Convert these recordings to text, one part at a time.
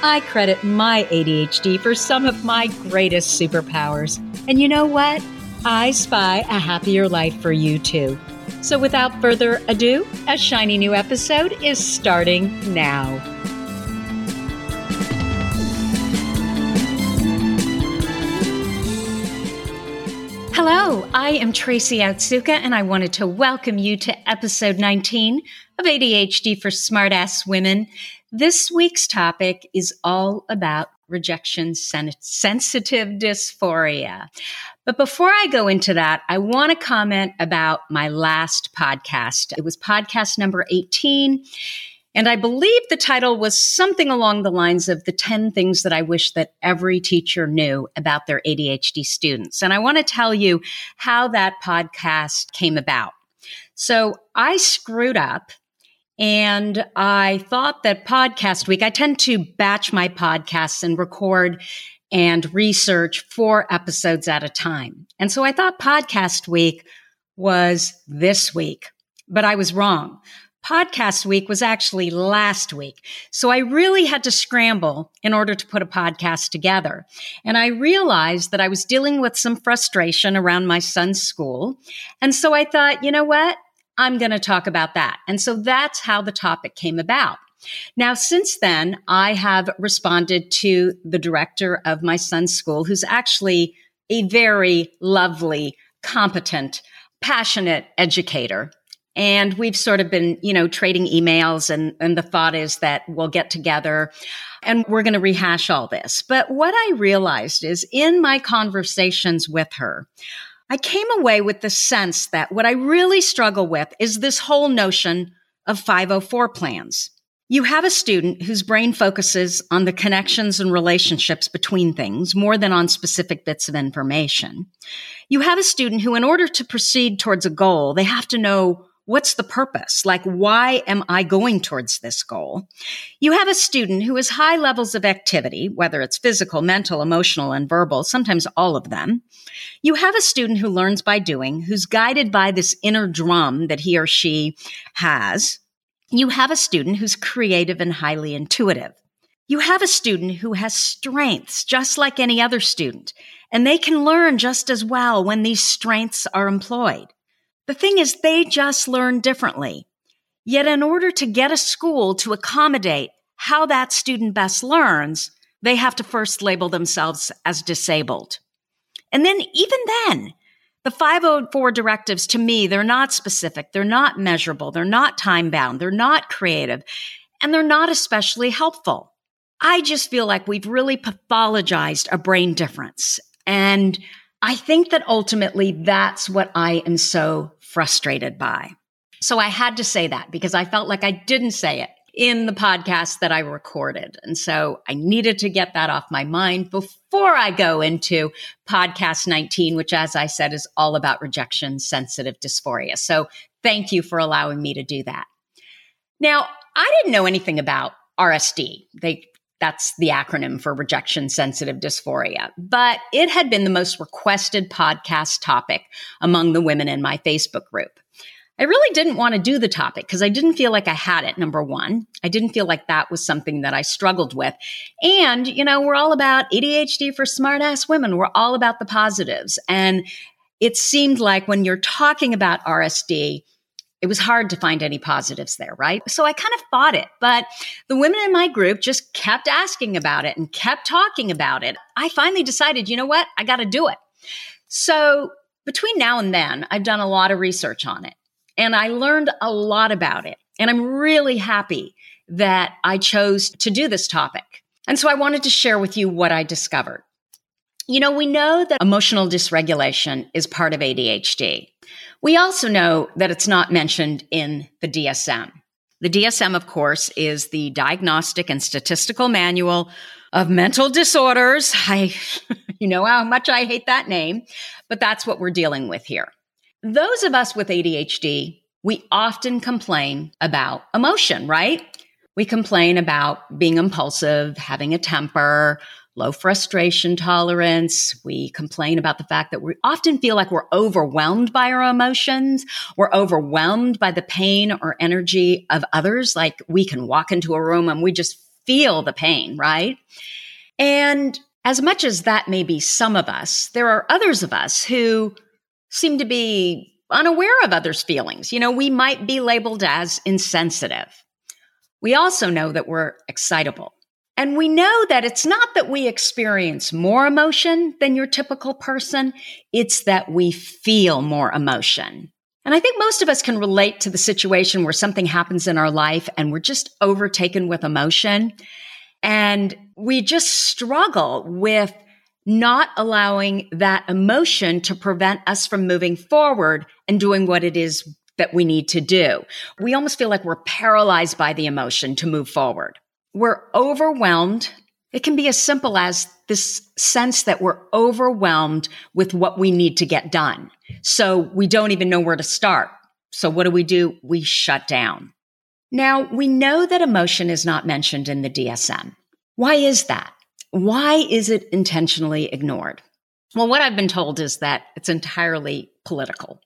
I credit my ADHD for some of my greatest superpowers. And you know what? I spy a happier life for you too. So without further ado, a shiny new episode is starting now. Hello, I am Tracy Otsuka, and I wanted to welcome you to episode 19 of ADHD for Smartass Women. This week's topic is all about rejection sen- sensitive dysphoria. But before I go into that, I want to comment about my last podcast. It was podcast number 18. And I believe the title was something along the lines of the 10 things that I wish that every teacher knew about their ADHD students. And I want to tell you how that podcast came about. So I screwed up and I thought that podcast week, I tend to batch my podcasts and record and research four episodes at a time. And so I thought podcast week was this week, but I was wrong podcast week was actually last week. So I really had to scramble in order to put a podcast together. And I realized that I was dealing with some frustration around my son's school. And so I thought, you know what? I'm going to talk about that. And so that's how the topic came about. Now, since then, I have responded to the director of my son's school, who's actually a very lovely, competent, passionate educator. And we've sort of been, you know, trading emails and, and the thought is that we'll get together and we're going to rehash all this. But what I realized is in my conversations with her, I came away with the sense that what I really struggle with is this whole notion of 504 plans. You have a student whose brain focuses on the connections and relationships between things more than on specific bits of information. You have a student who, in order to proceed towards a goal, they have to know What's the purpose? Like, why am I going towards this goal? You have a student who has high levels of activity, whether it's physical, mental, emotional, and verbal, sometimes all of them. You have a student who learns by doing, who's guided by this inner drum that he or she has. You have a student who's creative and highly intuitive. You have a student who has strengths just like any other student, and they can learn just as well when these strengths are employed. The thing is, they just learn differently. Yet, in order to get a school to accommodate how that student best learns, they have to first label themselves as disabled. And then, even then, the 504 directives to me, they're not specific, they're not measurable, they're not time bound, they're not creative, and they're not especially helpful. I just feel like we've really pathologized a brain difference. And I think that ultimately that's what I am so frustrated by. So I had to say that because I felt like I didn't say it in the podcast that I recorded. And so I needed to get that off my mind before I go into podcast 19, which, as I said, is all about rejection sensitive dysphoria. So thank you for allowing me to do that. Now, I didn't know anything about RSD. They that's the acronym for rejection sensitive dysphoria. But it had been the most requested podcast topic among the women in my Facebook group. I really didn't want to do the topic because I didn't feel like I had it, number one. I didn't feel like that was something that I struggled with. And, you know, we're all about ADHD for smart ass women. We're all about the positives. And it seemed like when you're talking about RSD, it was hard to find any positives there, right? So I kind of fought it, but the women in my group just kept asking about it and kept talking about it. I finally decided, you know what? I got to do it. So between now and then, I've done a lot of research on it and I learned a lot about it. And I'm really happy that I chose to do this topic. And so I wanted to share with you what I discovered. You know, we know that emotional dysregulation is part of ADHD. We also know that it's not mentioned in the DSM. The DSM, of course, is the Diagnostic and Statistical Manual of Mental Disorders. I, you know how much I hate that name, but that's what we're dealing with here. Those of us with ADHD, we often complain about emotion, right? We complain about being impulsive, having a temper, low frustration tolerance. We complain about the fact that we often feel like we're overwhelmed by our emotions. We're overwhelmed by the pain or energy of others. Like we can walk into a room and we just feel the pain, right? And as much as that may be some of us, there are others of us who seem to be unaware of others' feelings. You know, we might be labeled as insensitive. We also know that we're excitable. And we know that it's not that we experience more emotion than your typical person, it's that we feel more emotion. And I think most of us can relate to the situation where something happens in our life and we're just overtaken with emotion. And we just struggle with not allowing that emotion to prevent us from moving forward and doing what it is that we need to do. We almost feel like we're paralyzed by the emotion to move forward. We're overwhelmed. It can be as simple as this sense that we're overwhelmed with what we need to get done. So we don't even know where to start. So what do we do? We shut down. Now, we know that emotion is not mentioned in the DSM. Why is that? Why is it intentionally ignored? Well, what I've been told is that it's entirely political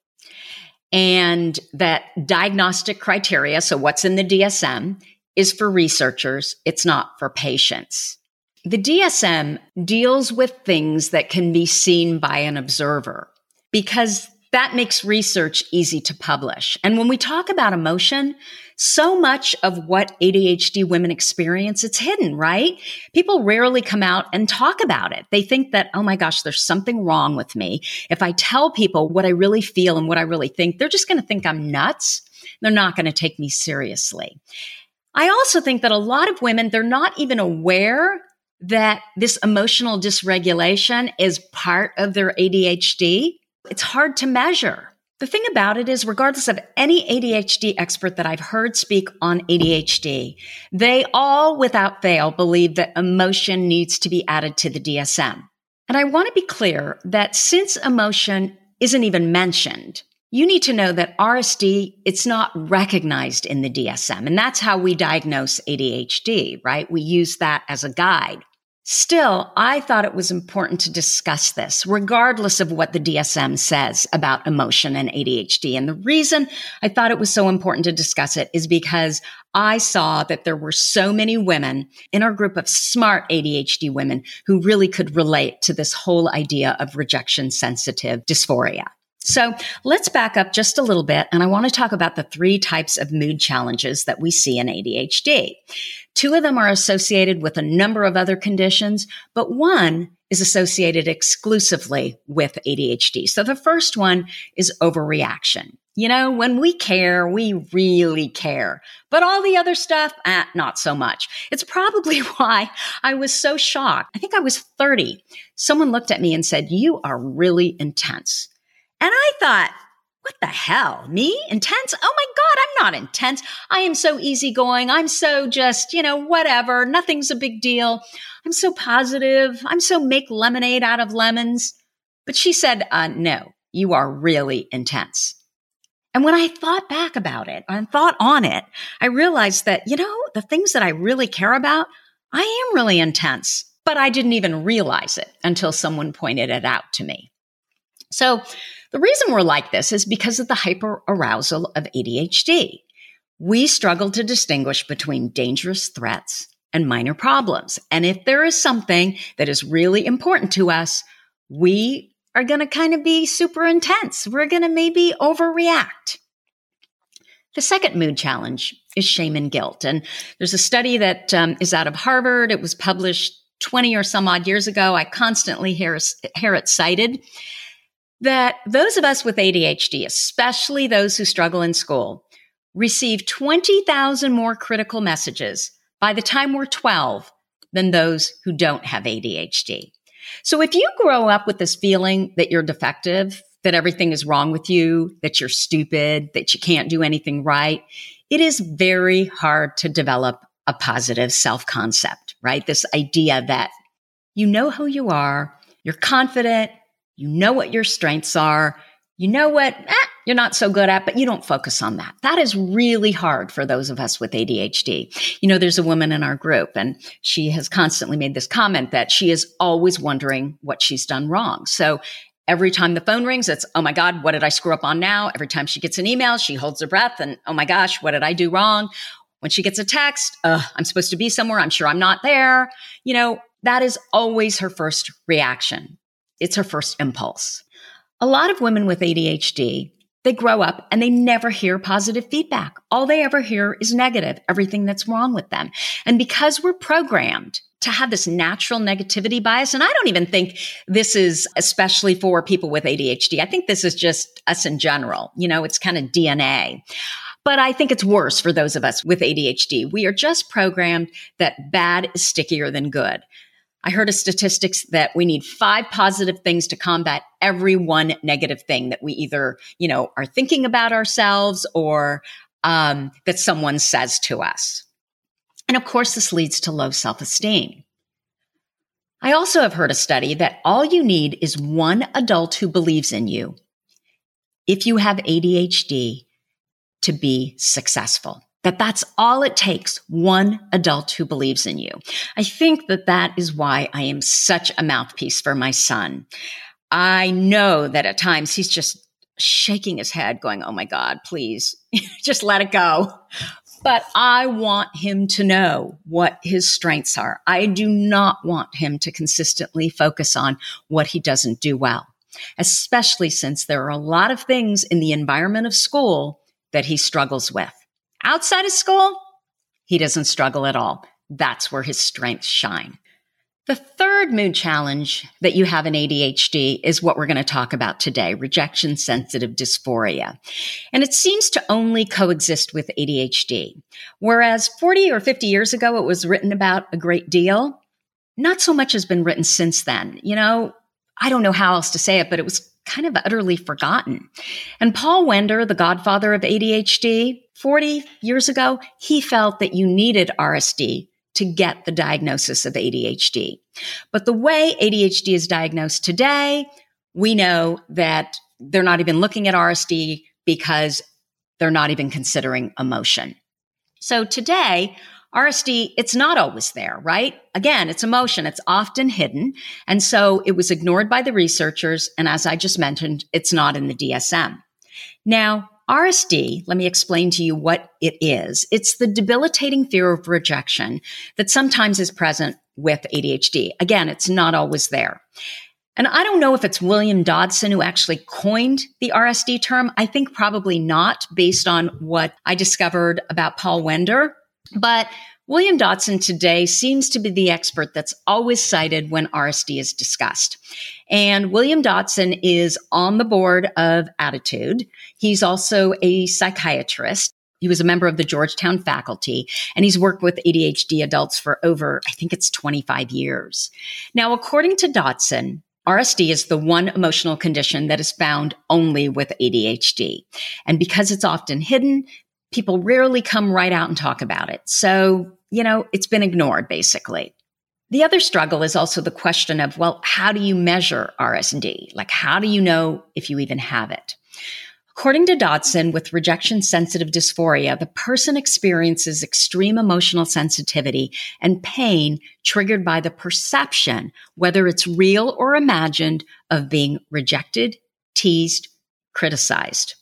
and that diagnostic criteria, so what's in the DSM, is for researchers, it's not for patients. The DSM deals with things that can be seen by an observer because that makes research easy to publish. And when we talk about emotion, so much of what ADHD women experience, it's hidden, right? People rarely come out and talk about it. They think that, oh my gosh, there's something wrong with me. If I tell people what I really feel and what I really think, they're just going to think I'm nuts. They're not going to take me seriously. I also think that a lot of women, they're not even aware that this emotional dysregulation is part of their ADHD. It's hard to measure. The thing about it is, regardless of any ADHD expert that I've heard speak on ADHD, they all without fail believe that emotion needs to be added to the DSM. And I want to be clear that since emotion isn't even mentioned, you need to know that RSD, it's not recognized in the DSM. And that's how we diagnose ADHD, right? We use that as a guide. Still, I thought it was important to discuss this, regardless of what the DSM says about emotion and ADHD. And the reason I thought it was so important to discuss it is because I saw that there were so many women in our group of smart ADHD women who really could relate to this whole idea of rejection sensitive dysphoria. So let's back up just a little bit. And I want to talk about the three types of mood challenges that we see in ADHD. Two of them are associated with a number of other conditions, but one is associated exclusively with ADHD. So the first one is overreaction. You know, when we care, we really care. But all the other stuff, eh, not so much. It's probably why I was so shocked. I think I was 30. Someone looked at me and said, You are really intense. And I thought, what the hell? Me? Intense? Oh my God, I'm not intense. I am so easygoing. I'm so just, you know, whatever. Nothing's a big deal. I'm so positive. I'm so make lemonade out of lemons. But she said, uh, no, you are really intense. And when I thought back about it and thought on it, I realized that, you know, the things that I really care about, I am really intense, but I didn't even realize it until someone pointed it out to me. So the reason we're like this is because of the hyperarousal of ADHD. We struggle to distinguish between dangerous threats and minor problems. And if there is something that is really important to us, we are going to kind of be super intense. We're going to maybe overreact. The second mood challenge is shame and guilt. And there's a study that um, is out of Harvard. It was published 20 or some odd years ago, I constantly hear, hear it cited that those of us with ADHD, especially those who struggle in school, receive 20,000 more critical messages by the time we're 12 than those who don't have ADHD. So if you grow up with this feeling that you're defective, that everything is wrong with you, that you're stupid, that you can't do anything right, it is very hard to develop a positive self concept, right? This idea that you know who you are, you're confident, you know what your strengths are, you know what eh, you're not so good at, but you don't focus on that. That is really hard for those of us with ADHD. You know, there's a woman in our group and she has constantly made this comment that she is always wondering what she's done wrong. So every time the phone rings, it's, oh my God, what did I screw up on now? Every time she gets an email, she holds her breath and, oh my gosh, what did I do wrong? When she gets a text, I'm supposed to be somewhere. I'm sure I'm not there. You know, that is always her first reaction. It's her first impulse. A lot of women with ADHD, they grow up and they never hear positive feedback. All they ever hear is negative, everything that's wrong with them. And because we're programmed to have this natural negativity bias, and I don't even think this is especially for people with ADHD. I think this is just us in general. You know, it's kind of DNA. But I think it's worse for those of us with ADHD. We are just programmed that bad is stickier than good. I heard a statistics that we need five positive things to combat every one negative thing that we either, you know, are thinking about ourselves or um, that someone says to us. And of course, this leads to low self esteem. I also have heard a study that all you need is one adult who believes in you if you have ADHD to be successful that that's all it takes one adult who believes in you. I think that that is why I am such a mouthpiece for my son. I know that at times he's just shaking his head, going, Oh my God, please just let it go. But I want him to know what his strengths are. I do not want him to consistently focus on what he doesn't do well, especially since there are a lot of things in the environment of school that he struggles with. Outside of school, he doesn't struggle at all. That's where his strengths shine. The third mood challenge that you have in ADHD is what we're going to talk about today rejection sensitive dysphoria. And it seems to only coexist with ADHD. Whereas 40 or 50 years ago, it was written about a great deal. Not so much has been written since then. You know, I don't know how else to say it, but it was kind of utterly forgotten. And Paul Wender, the godfather of ADHD, 40 years ago, he felt that you needed RSD to get the diagnosis of ADHD. But the way ADHD is diagnosed today, we know that they're not even looking at RSD because they're not even considering emotion. So today, RSD, it's not always there, right? Again, it's emotion. It's often hidden. And so it was ignored by the researchers. And as I just mentioned, it's not in the DSM. Now, RSD, let me explain to you what it is. It's the debilitating fear of rejection that sometimes is present with ADHD. Again, it's not always there. And I don't know if it's William Dodson who actually coined the RSD term. I think probably not based on what I discovered about Paul Wender. But William Dodson today seems to be the expert that's always cited when RSD is discussed. And William Dodson is on the board of ADDitude. He's also a psychiatrist. He was a member of the Georgetown faculty and he's worked with ADHD adults for over, I think it's 25 years. Now, according to Dodson, RSD is the one emotional condition that is found only with ADHD. And because it's often hidden, people rarely come right out and talk about it. So, you know, it's been ignored basically. The other struggle is also the question of, well, how do you measure RSD? Like, how do you know if you even have it? According to Dodson, with rejection sensitive dysphoria, the person experiences extreme emotional sensitivity and pain triggered by the perception, whether it's real or imagined, of being rejected, teased, criticized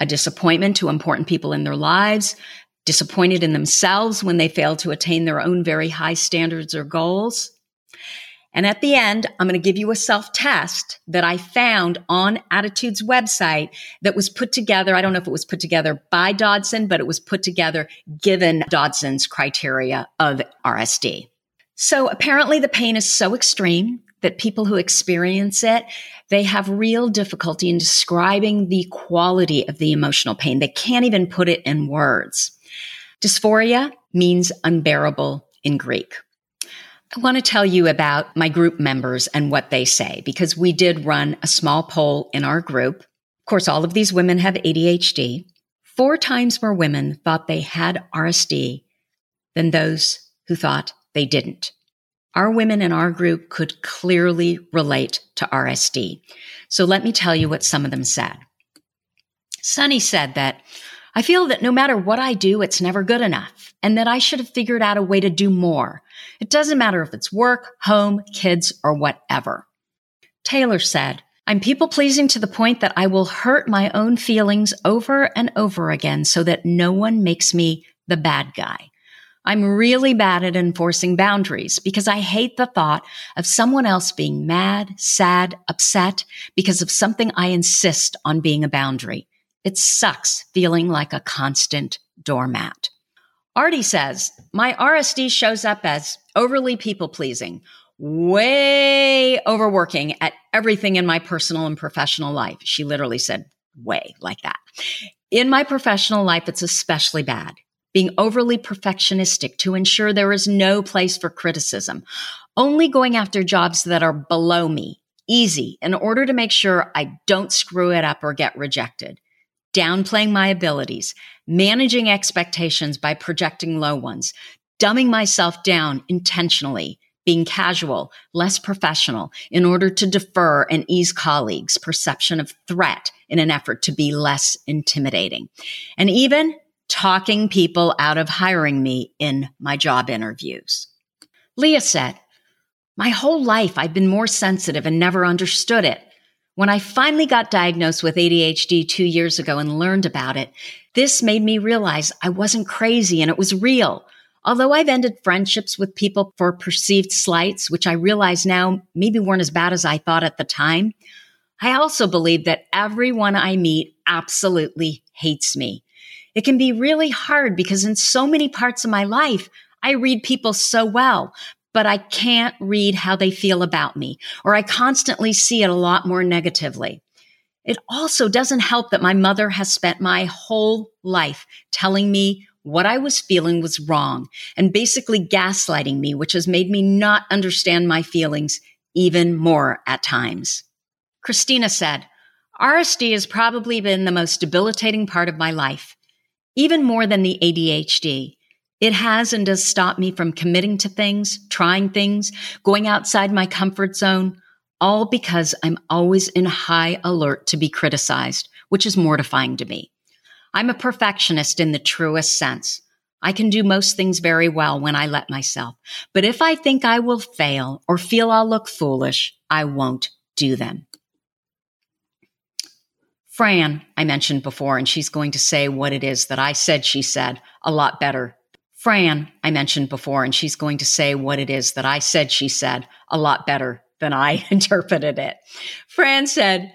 a disappointment to important people in their lives, disappointed in themselves when they fail to attain their own very high standards or goals. And at the end, I'm going to give you a self test that I found on ADDitude's website that was put together. I don't know if it was put together by Dodson, but it was put together given Dodson's criteria of RSD. So apparently the pain is so extreme that people who experience it, they have real difficulty in describing the quality of the emotional pain. They can't even put it in words. Dysphoria means unbearable in Greek. I want to tell you about my group members and what they say because we did run a small poll in our group. Of course, all of these women have ADHD. Four times more women thought they had RSD than those who thought they didn't. Our women in our group could clearly relate to RSD. So let me tell you what some of them said. Sunny said that I feel that no matter what I do, it's never good enough and that I should have figured out a way to do more. It doesn't matter if it's work, home, kids, or whatever. Taylor said, I'm people pleasing to the point that I will hurt my own feelings over and over again so that no one makes me the bad guy. I'm really bad at enforcing boundaries because I hate the thought of someone else being mad, sad, upset because of something I insist on being a boundary. It sucks feeling like a constant doormat. Artie says, my RSD shows up as overly people pleasing, way overworking at everything in my personal and professional life. She literally said, way like that. In my professional life, it's especially bad being overly perfectionistic to ensure there is no place for criticism, only going after jobs that are below me, easy, in order to make sure I don't screw it up or get rejected, downplaying my abilities, managing expectations by projecting low ones, dumbing myself down intentionally, being casual, less professional in order to defer and ease colleagues' perception of threat in an effort to be less intimidating. And even talking people out of hiring me in my job interviews. Leah said, My whole life I've been more sensitive and never understood it. When I finally got diagnosed with ADHD two years ago and learned about it, this made me realize I wasn't crazy and it was real. Although I've ended friendships with people for perceived slights, which I realize now maybe weren't as bad as I thought at the time, I also believe that everyone I meet absolutely hates me. It can be really hard because in so many parts of my life, I read people so well, but I can't read how they feel about me, or I constantly see it a lot more negatively. It also doesn't help that my mother has spent my whole life telling me what I was feeling was wrong and basically gaslighting me, which has made me not understand my feelings even more at times. Christina said, RSD has probably been the most debilitating part of my life even more than the ADHD. It has and does stop me from committing to things, trying things, going outside my comfort zone, all because I'm always in high alert to be criticized, which is mortifying to me. I'm a perfectionist in the truest sense. I can do most things very well when I let myself. But if I think I will fail or feel I'll look foolish, I won't do them. Fran, I mentioned before, and she's going to say what it is that I said she said a lot better. Fran, I mentioned before, and she's going to say what it is that I said she said a lot better than I interpreted it. Fran said,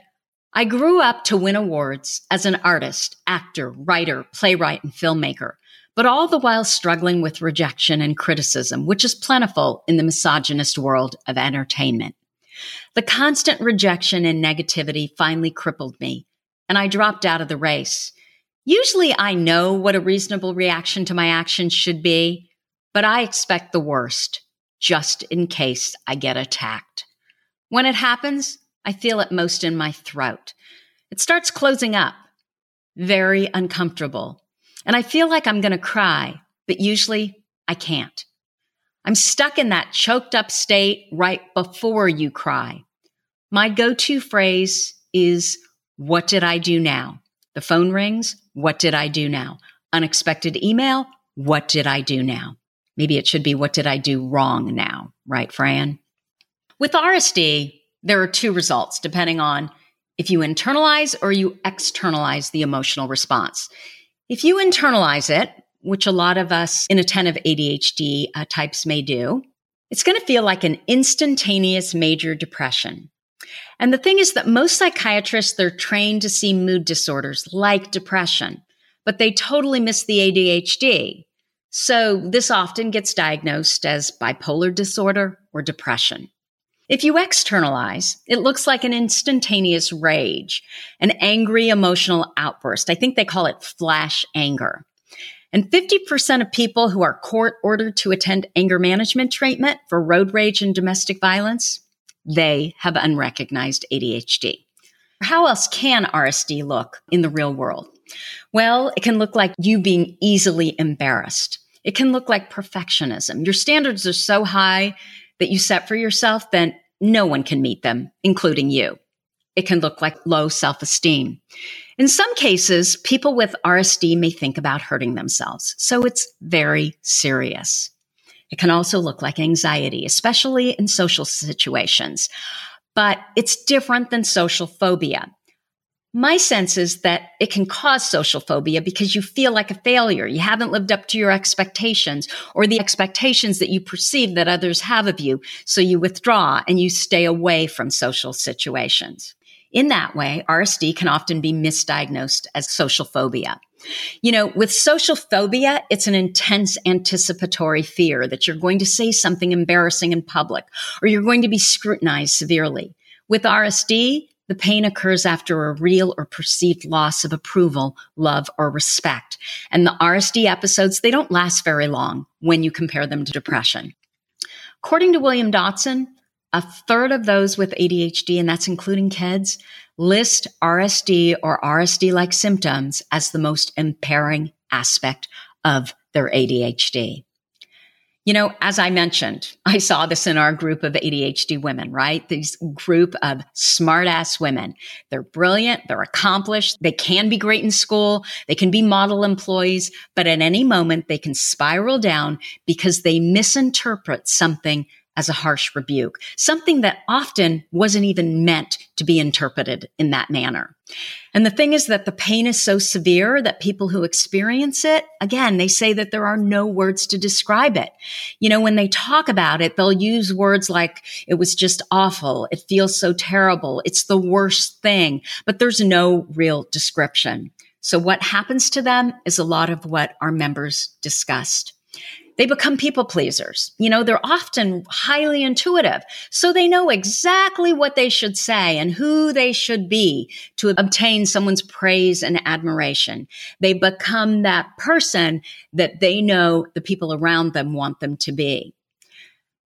I grew up to win awards as an artist, actor, writer, playwright, and filmmaker, but all the while struggling with rejection and criticism, which is plentiful in the misogynist world of entertainment. The constant rejection and negativity finally crippled me, and I dropped out of the race. Usually I know what a reasonable reaction to my actions should be, but I expect the worst just in case I get attacked. When it happens, I feel it most in my throat. It starts closing up, very uncomfortable. And I feel like I'm going to cry, but usually I can't. I'm stuck in that choked up state right before you cry. My go to phrase is, what did I do now? The phone rings. What did I do now? Unexpected email. What did I do now? Maybe it should be, what did I do wrong now? Right, Fran? With RSD, there are two results depending on if you internalize or you externalize the emotional response. If you internalize it, which a lot of us inattentive ADHD uh, types may do, it's going to feel like an instantaneous major depression. And the thing is that most psychiatrists, they're trained to see mood disorders like depression, but they totally miss the ADHD. So this often gets diagnosed as bipolar disorder or depression. If you externalize, it looks like an instantaneous rage, an angry emotional outburst. I think they call it flash anger. And 50% of people who are court ordered to attend anger management treatment for road rage and domestic violence, they have unrecognized ADHD. How else can RSD look in the real world? Well, it can look like you being easily embarrassed. It can look like perfectionism. Your standards are so high that you set for yourself, then no one can meet them, including you. It can look like low self esteem. In some cases, people with RSD may think about hurting themselves, so it's very serious. It can also look like anxiety, especially in social situations, but it's different than social phobia. My sense is that it can cause social phobia because you feel like a failure. You haven't lived up to your expectations or the expectations that you perceive that others have of you. So you withdraw and you stay away from social situations. In that way, RSD can often be misdiagnosed as social phobia. You know, with social phobia, it's an intense anticipatory fear that you're going to say something embarrassing in public or you're going to be scrutinized severely. With RSD, the pain occurs after a real or perceived loss of approval, love, or respect. And the RSD episodes, they don't last very long when you compare them to depression. According to William Dodson, a third of those with ADHD, and that's including kids, list RSD or RSD like symptoms as the most impairing aspect of their ADHD. You know, as I mentioned, I saw this in our group of ADHD women, right? This group of smart ass women. They're brilliant. They're accomplished. They can be great in school. They can be model employees, but at any moment they can spiral down because they misinterpret something as a harsh rebuke, something that often wasn't even meant to be interpreted in that manner. And the thing is that the pain is so severe that people who experience it, again, they say that there are no words to describe it. You know, when they talk about it, they'll use words like, it was just awful. It feels so terrible. It's the worst thing, but there's no real description. So what happens to them is a lot of what our members discussed. They become people pleasers. You know, they're often highly intuitive. So they know exactly what they should say and who they should be to obtain someone's praise and admiration. They become that person that they know the people around them want them to be.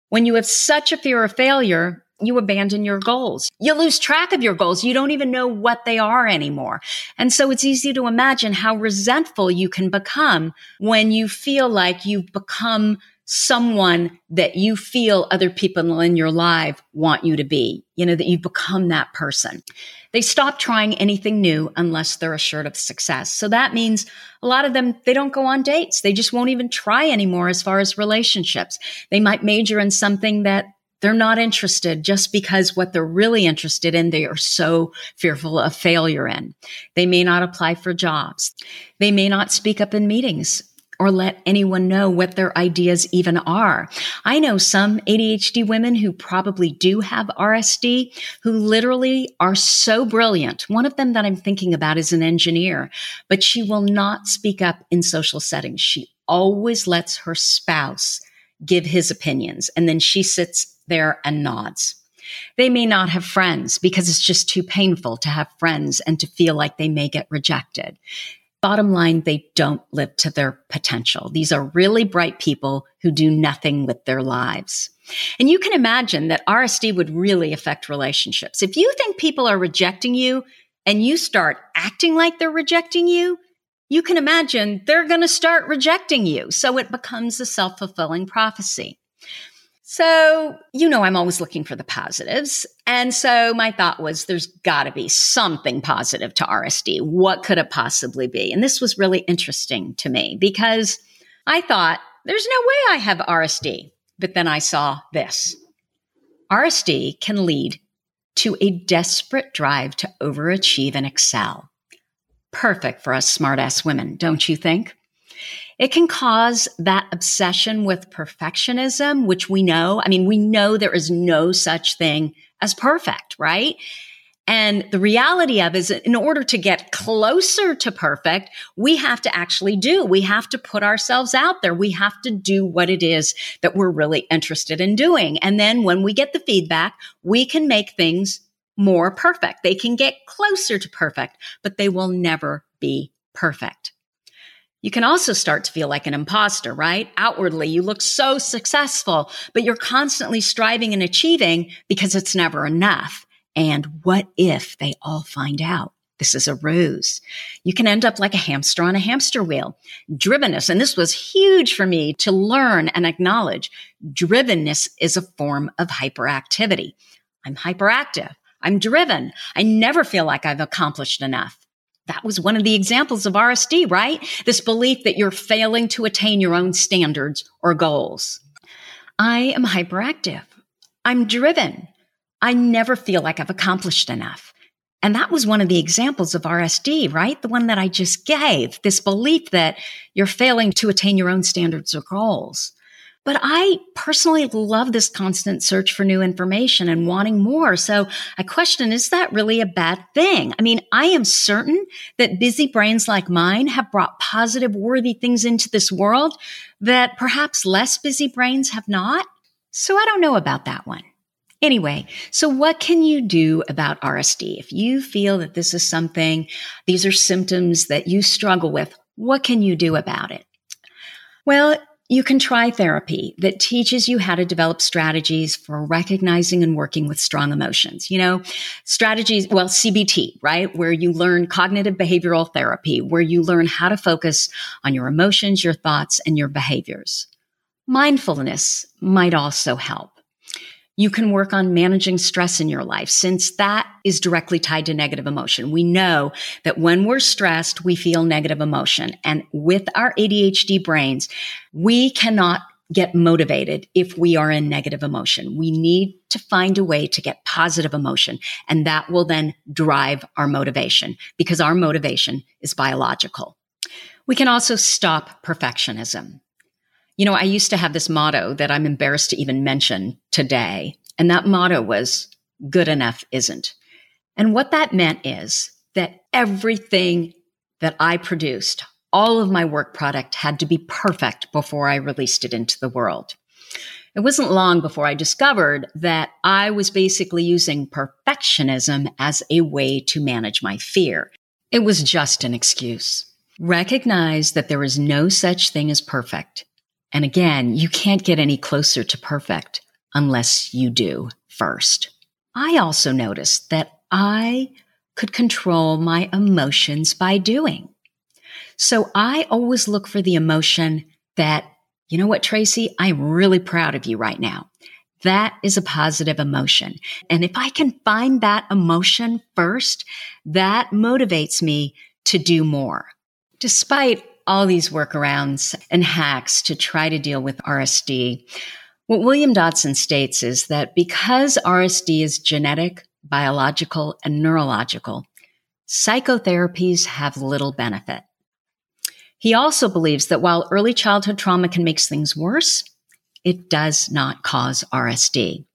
When you have such a fear of failure, you abandon your goals. You lose track of your goals. You don't even know what they are anymore. And so it's easy to imagine how resentful you can become when you feel like you've become someone that you feel other people in your life want you to be, you know, that you've become that person. They stop trying anything new unless they're assured of success. So that means a lot of them, they don't go on dates. They just won't even try anymore as far as relationships. They might major in something that they're not interested just because what they're really interested in, they are so fearful of failure in. They may not apply for jobs. They may not speak up in meetings or let anyone know what their ideas even are. I know some ADHD women who probably do have RSD who literally are so brilliant. One of them that I'm thinking about is an engineer, but she will not speak up in social settings. She always lets her spouse give his opinions and then she sits there and nods. They may not have friends because it's just too painful to have friends and to feel like they may get rejected. Bottom line, they don't live to their potential. These are really bright people who do nothing with their lives. And you can imagine that RSD would really affect relationships. If you think people are rejecting you and you start acting like they're rejecting you, you can imagine they're going to start rejecting you. So it becomes a self fulfilling prophecy. So, you know, I'm always looking for the positives. And so my thought was there's got to be something positive to RSD. What could it possibly be? And this was really interesting to me because I thought there's no way I have RSD. But then I saw this RSD can lead to a desperate drive to overachieve and excel. Perfect for us smartass women, don't you think? It can cause that obsession with perfectionism, which we know. I mean, we know there is no such thing as perfect, right? And the reality of is in order to get closer to perfect, we have to actually do. We have to put ourselves out there. We have to do what it is that we're really interested in doing. And then when we get the feedback, we can make things more perfect. They can get closer to perfect, but they will never be perfect. You can also start to feel like an imposter, right? Outwardly, you look so successful, but you're constantly striving and achieving because it's never enough. And what if they all find out? This is a ruse. You can end up like a hamster on a hamster wheel. Drivenness, and this was huge for me to learn and acknowledge. Drivenness is a form of hyperactivity. I'm hyperactive. I'm driven. I never feel like I've accomplished enough. That was one of the examples of RSD, right? This belief that you're failing to attain your own standards or goals. I am hyperactive. I'm driven. I never feel like I've accomplished enough. And that was one of the examples of RSD, right? The one that I just gave, this belief that you're failing to attain your own standards or goals. But I personally love this constant search for new information and wanting more. So I question, is that really a bad thing? I mean, I am certain that busy brains like mine have brought positive, worthy things into this world that perhaps less busy brains have not. So I don't know about that one. Anyway, so what can you do about RSD? If you feel that this is something, these are symptoms that you struggle with, what can you do about it? Well, you can try therapy that teaches you how to develop strategies for recognizing and working with strong emotions. You know, strategies, well, CBT, right? Where you learn cognitive behavioral therapy, where you learn how to focus on your emotions, your thoughts, and your behaviors. Mindfulness might also help. You can work on managing stress in your life since that is directly tied to negative emotion. We know that when we're stressed, we feel negative emotion. And with our ADHD brains, we cannot get motivated if we are in negative emotion. We need to find a way to get positive emotion. And that will then drive our motivation because our motivation is biological. We can also stop perfectionism. You know, I used to have this motto that I'm embarrassed to even mention today. And that motto was good enough isn't. And what that meant is that everything that I produced, all of my work product had to be perfect before I released it into the world. It wasn't long before I discovered that I was basically using perfectionism as a way to manage my fear. It was just an excuse. Recognize that there is no such thing as perfect. And again, you can't get any closer to perfect unless you do first. I also noticed that I could control my emotions by doing. So I always look for the emotion that, you know what, Tracy, I'm really proud of you right now. That is a positive emotion. And if I can find that emotion first, that motivates me to do more. Despite all these workarounds and hacks to try to deal with RSD. What William Dodson states is that because RSD is genetic, biological, and neurological, psychotherapies have little benefit. He also believes that while early childhood trauma can make things worse, it does not cause RSD.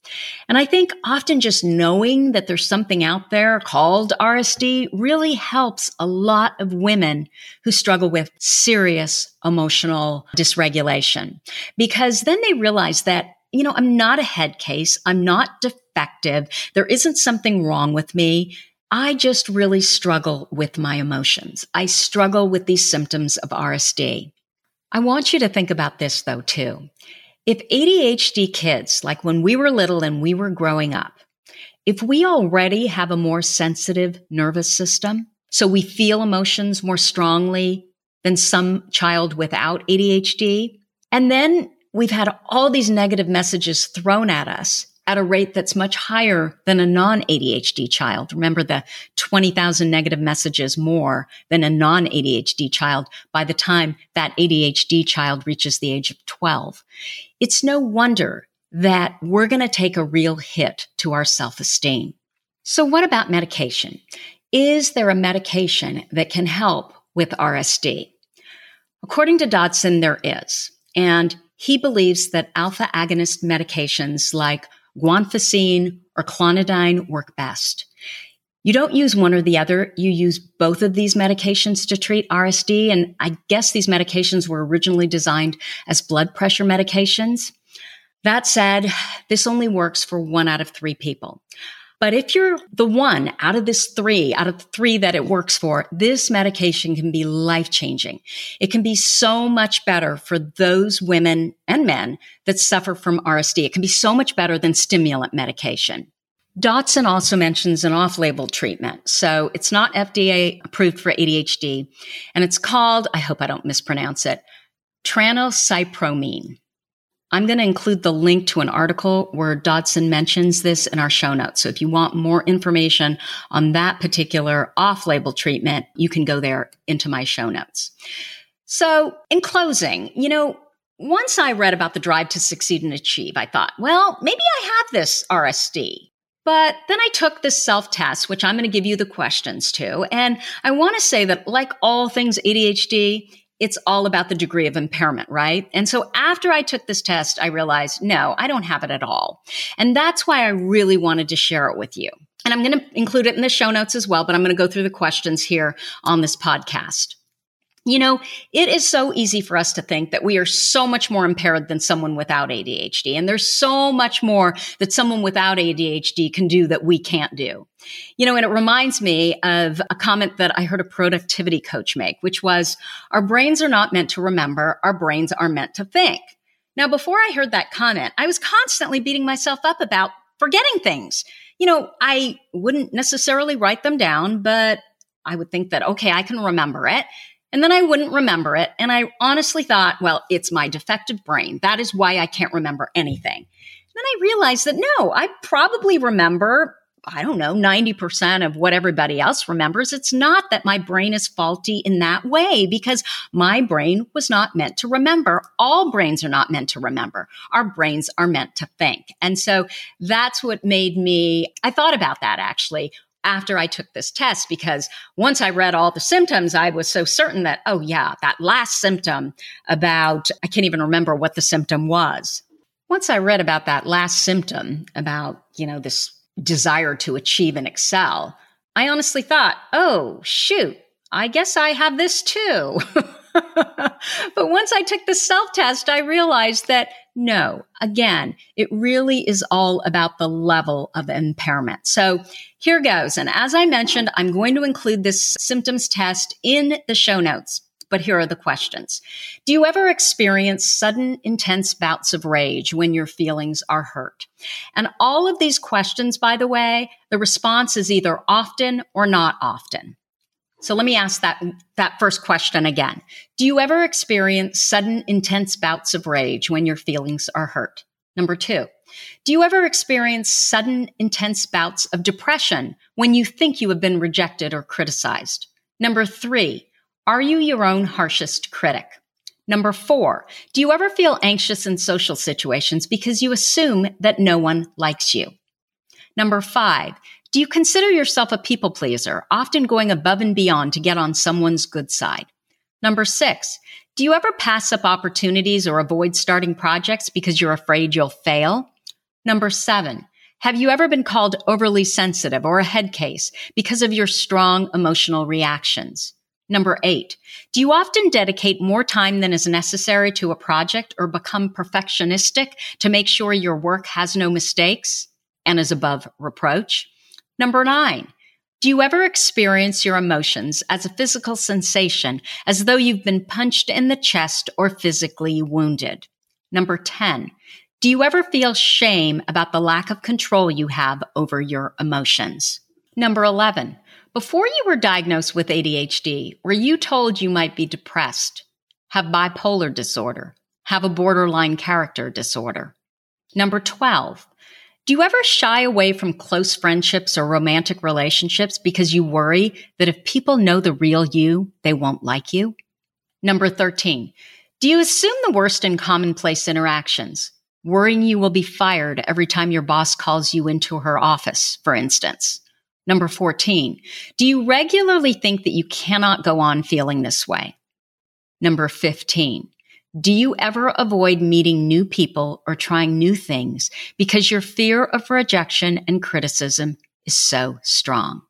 And I think often just knowing that there's something out there called RSD really helps a lot of women who struggle with serious emotional dysregulation because then they realize that you know, I'm not a head case. I'm not defective. There isn't something wrong with me. I just really struggle with my emotions. I struggle with these symptoms of RSD. I want you to think about this though, too. If ADHD kids, like when we were little and we were growing up, if we already have a more sensitive nervous system, so we feel emotions more strongly than some child without ADHD, and then we've had all these negative messages thrown at us at a rate that's much higher than a non ADHD child. Remember the 20,000 negative messages more than a non ADHD child by the time that ADHD child reaches the age of 12. It's no wonder that we're going to take a real hit to our self esteem. So what about medication? Is there a medication that can help with RSD? According to Dodson, there is. And he believes that alpha agonist medications like guanfacine or clonidine work best. You don't use one or the other. You use both of these medications to treat RSD. And I guess these medications were originally designed as blood pressure medications. That said, this only works for one out of three people. But if you're the one out of this three, out of three that it works for, this medication can be life changing. It can be so much better for those women and men that suffer from RSD. It can be so much better than stimulant medication. Dodson also mentions an off label treatment. So it's not FDA approved for ADHD, and it's called, I hope I don't mispronounce it, tranylcypromine. I'm going to include the link to an article where Dodson mentions this in our show notes. So if you want more information on that particular off label treatment, you can go there into my show notes. So in closing, you know, once I read about the drive to succeed and achieve, I thought, well, maybe I have this RSD. But then I took this self test, which I'm going to give you the questions to. And I want to say that, like all things ADHD, it's all about the degree of impairment, right? And so after I took this test, I realized, no, I don't have it at all. And that's why I really wanted to share it with you. And I'm going to include it in the show notes as well, but I'm going to go through the questions here on this podcast. You know, it is so easy for us to think that we are so much more impaired than someone without ADHD. And there's so much more that someone without ADHD can do that we can't do. You know, and it reminds me of a comment that I heard a productivity coach make, which was our brains are not meant to remember, our brains are meant to think. Now, before I heard that comment, I was constantly beating myself up about forgetting things. You know, I wouldn't necessarily write them down, but I would think that, okay, I can remember it. And then I wouldn't remember it. And I honestly thought, well, it's my defective brain. That is why I can't remember anything. then I realized that no, I probably remember, I don't know, 90% of what everybody else remembers. It's not that my brain is faulty in that way because my brain was not meant to remember. All brains are not meant to remember. Our brains are meant to think. And so that's what made me, I thought about that actually after I took this test because once I read all the symptoms, I was so certain that, oh, yeah, that last symptom about, I can't even remember what the symptom was. Once I read about that last symptom about, you know, this desire to achieve and excel, I honestly thought, oh, shoot, I guess I have this too. but once I took the self test, I realized that no, again, it really is all about the level of impairment. So here goes. And as I mentioned, I'm going to include this symptoms test in the show notes. But here are the questions. Do you ever experience sudden, intense bouts of rage when your feelings are hurt? And all of these questions, by the way, the response is either often or not often. So let me ask that, that first question again. Do you ever experience sudden, intense bouts of rage when your feelings are hurt? Number two, do you ever experience sudden, intense bouts of depression when you think you have been rejected or criticized? Number three, are you your own harshest critic? Number four, do you ever feel anxious in social situations because you assume that no one likes you? Number five, do you consider yourself a people pleaser, often going above and beyond to get on someone's good side? Number six, do you ever pass up opportunities or avoid starting projects because you're afraid you'll fail? Number seven, have you ever been called overly sensitive or a head case because of your strong emotional reactions? Number eight, do you often dedicate more time than is necessary to a project or become perfectionistic to make sure your work has no mistakes and is above reproach? Number nine, do you ever experience your emotions as a physical sensation, as though you've been punched in the chest or physically wounded? Number 10, do you ever feel shame about the lack of control you have over your emotions? Number 11, before you were diagnosed with ADHD, were you told you might be depressed, have bipolar disorder, have a borderline character disorder? Number 12, do you ever shy away from close friendships or romantic relationships because you worry that if people know the real you, they won't like you? Number 13. Do you assume the worst in commonplace interactions, worrying you will be fired every time your boss calls you into her office, for instance? Number 14. Do you regularly think that you cannot go on feeling this way? Number 15. Do you ever avoid meeting new people or trying new things because your fear of rejection and criticism is so strong?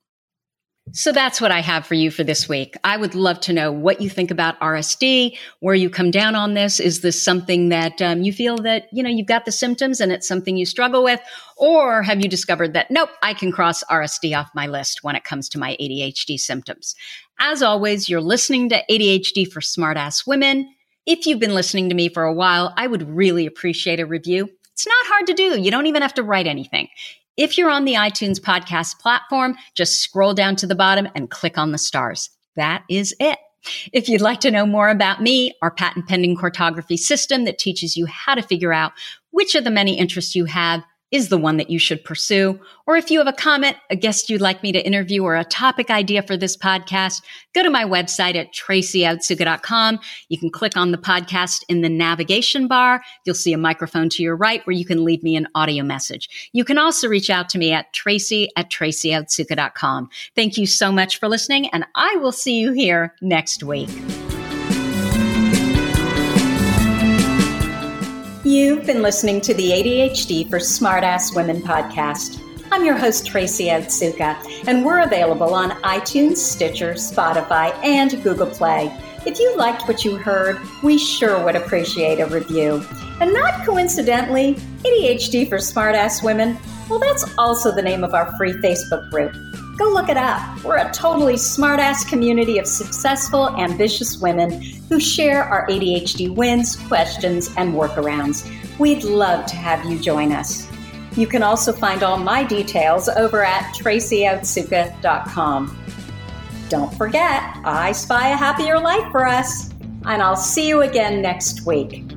So that's what I have for you for this week. I would love to know what you think about RSD, where you come down on this. Is this something that um, you feel that, you know, you've got the symptoms and it's something you struggle with? Or have you discovered that, nope, I can cross RSD off my list when it comes to my ADHD symptoms? As always, you're listening to ADHD for Smartass Women. If you've been listening to me for a while, I would really appreciate a review. It's not hard to do. You don't even have to write anything. If you're on the iTunes podcast platform, just scroll down to the bottom and click on the stars. That is it. If you'd like to know more about me, our patent pending Careerography system that teaches you how to figure out which of the many interests you have is the one that you should pursue. Or if you have a comment, a guest you'd like me to interview, or a topic idea for this podcast, go to my website at tracyotsuka.com. You can click on the podcast in the navigation bar. You'll see a microphone to your right where you can leave me an audio message. You can also reach out to me at tracy at tracyotsuka.com. Thank you so much for listening, and I will see you here next week. You've been listening to the ADHD for Smartass Women podcast. I'm your host, Tracy Otsuka, and we're available on iTunes, Stitcher, Spotify, and Google Play. If you liked what you heard, we sure would appreciate a review. And not coincidentally, ADHD for Smartass Women, well, that's also the name of our free Facebook group. Go look it up. We're a totally smartass community of successful, ambitious women who share our ADHD wins, questions, and workarounds. We'd love to have you join us. You can also find all my details over at tracyotsuka.com. Don't forget, I spy a happier life for us, and I'll see you again next week.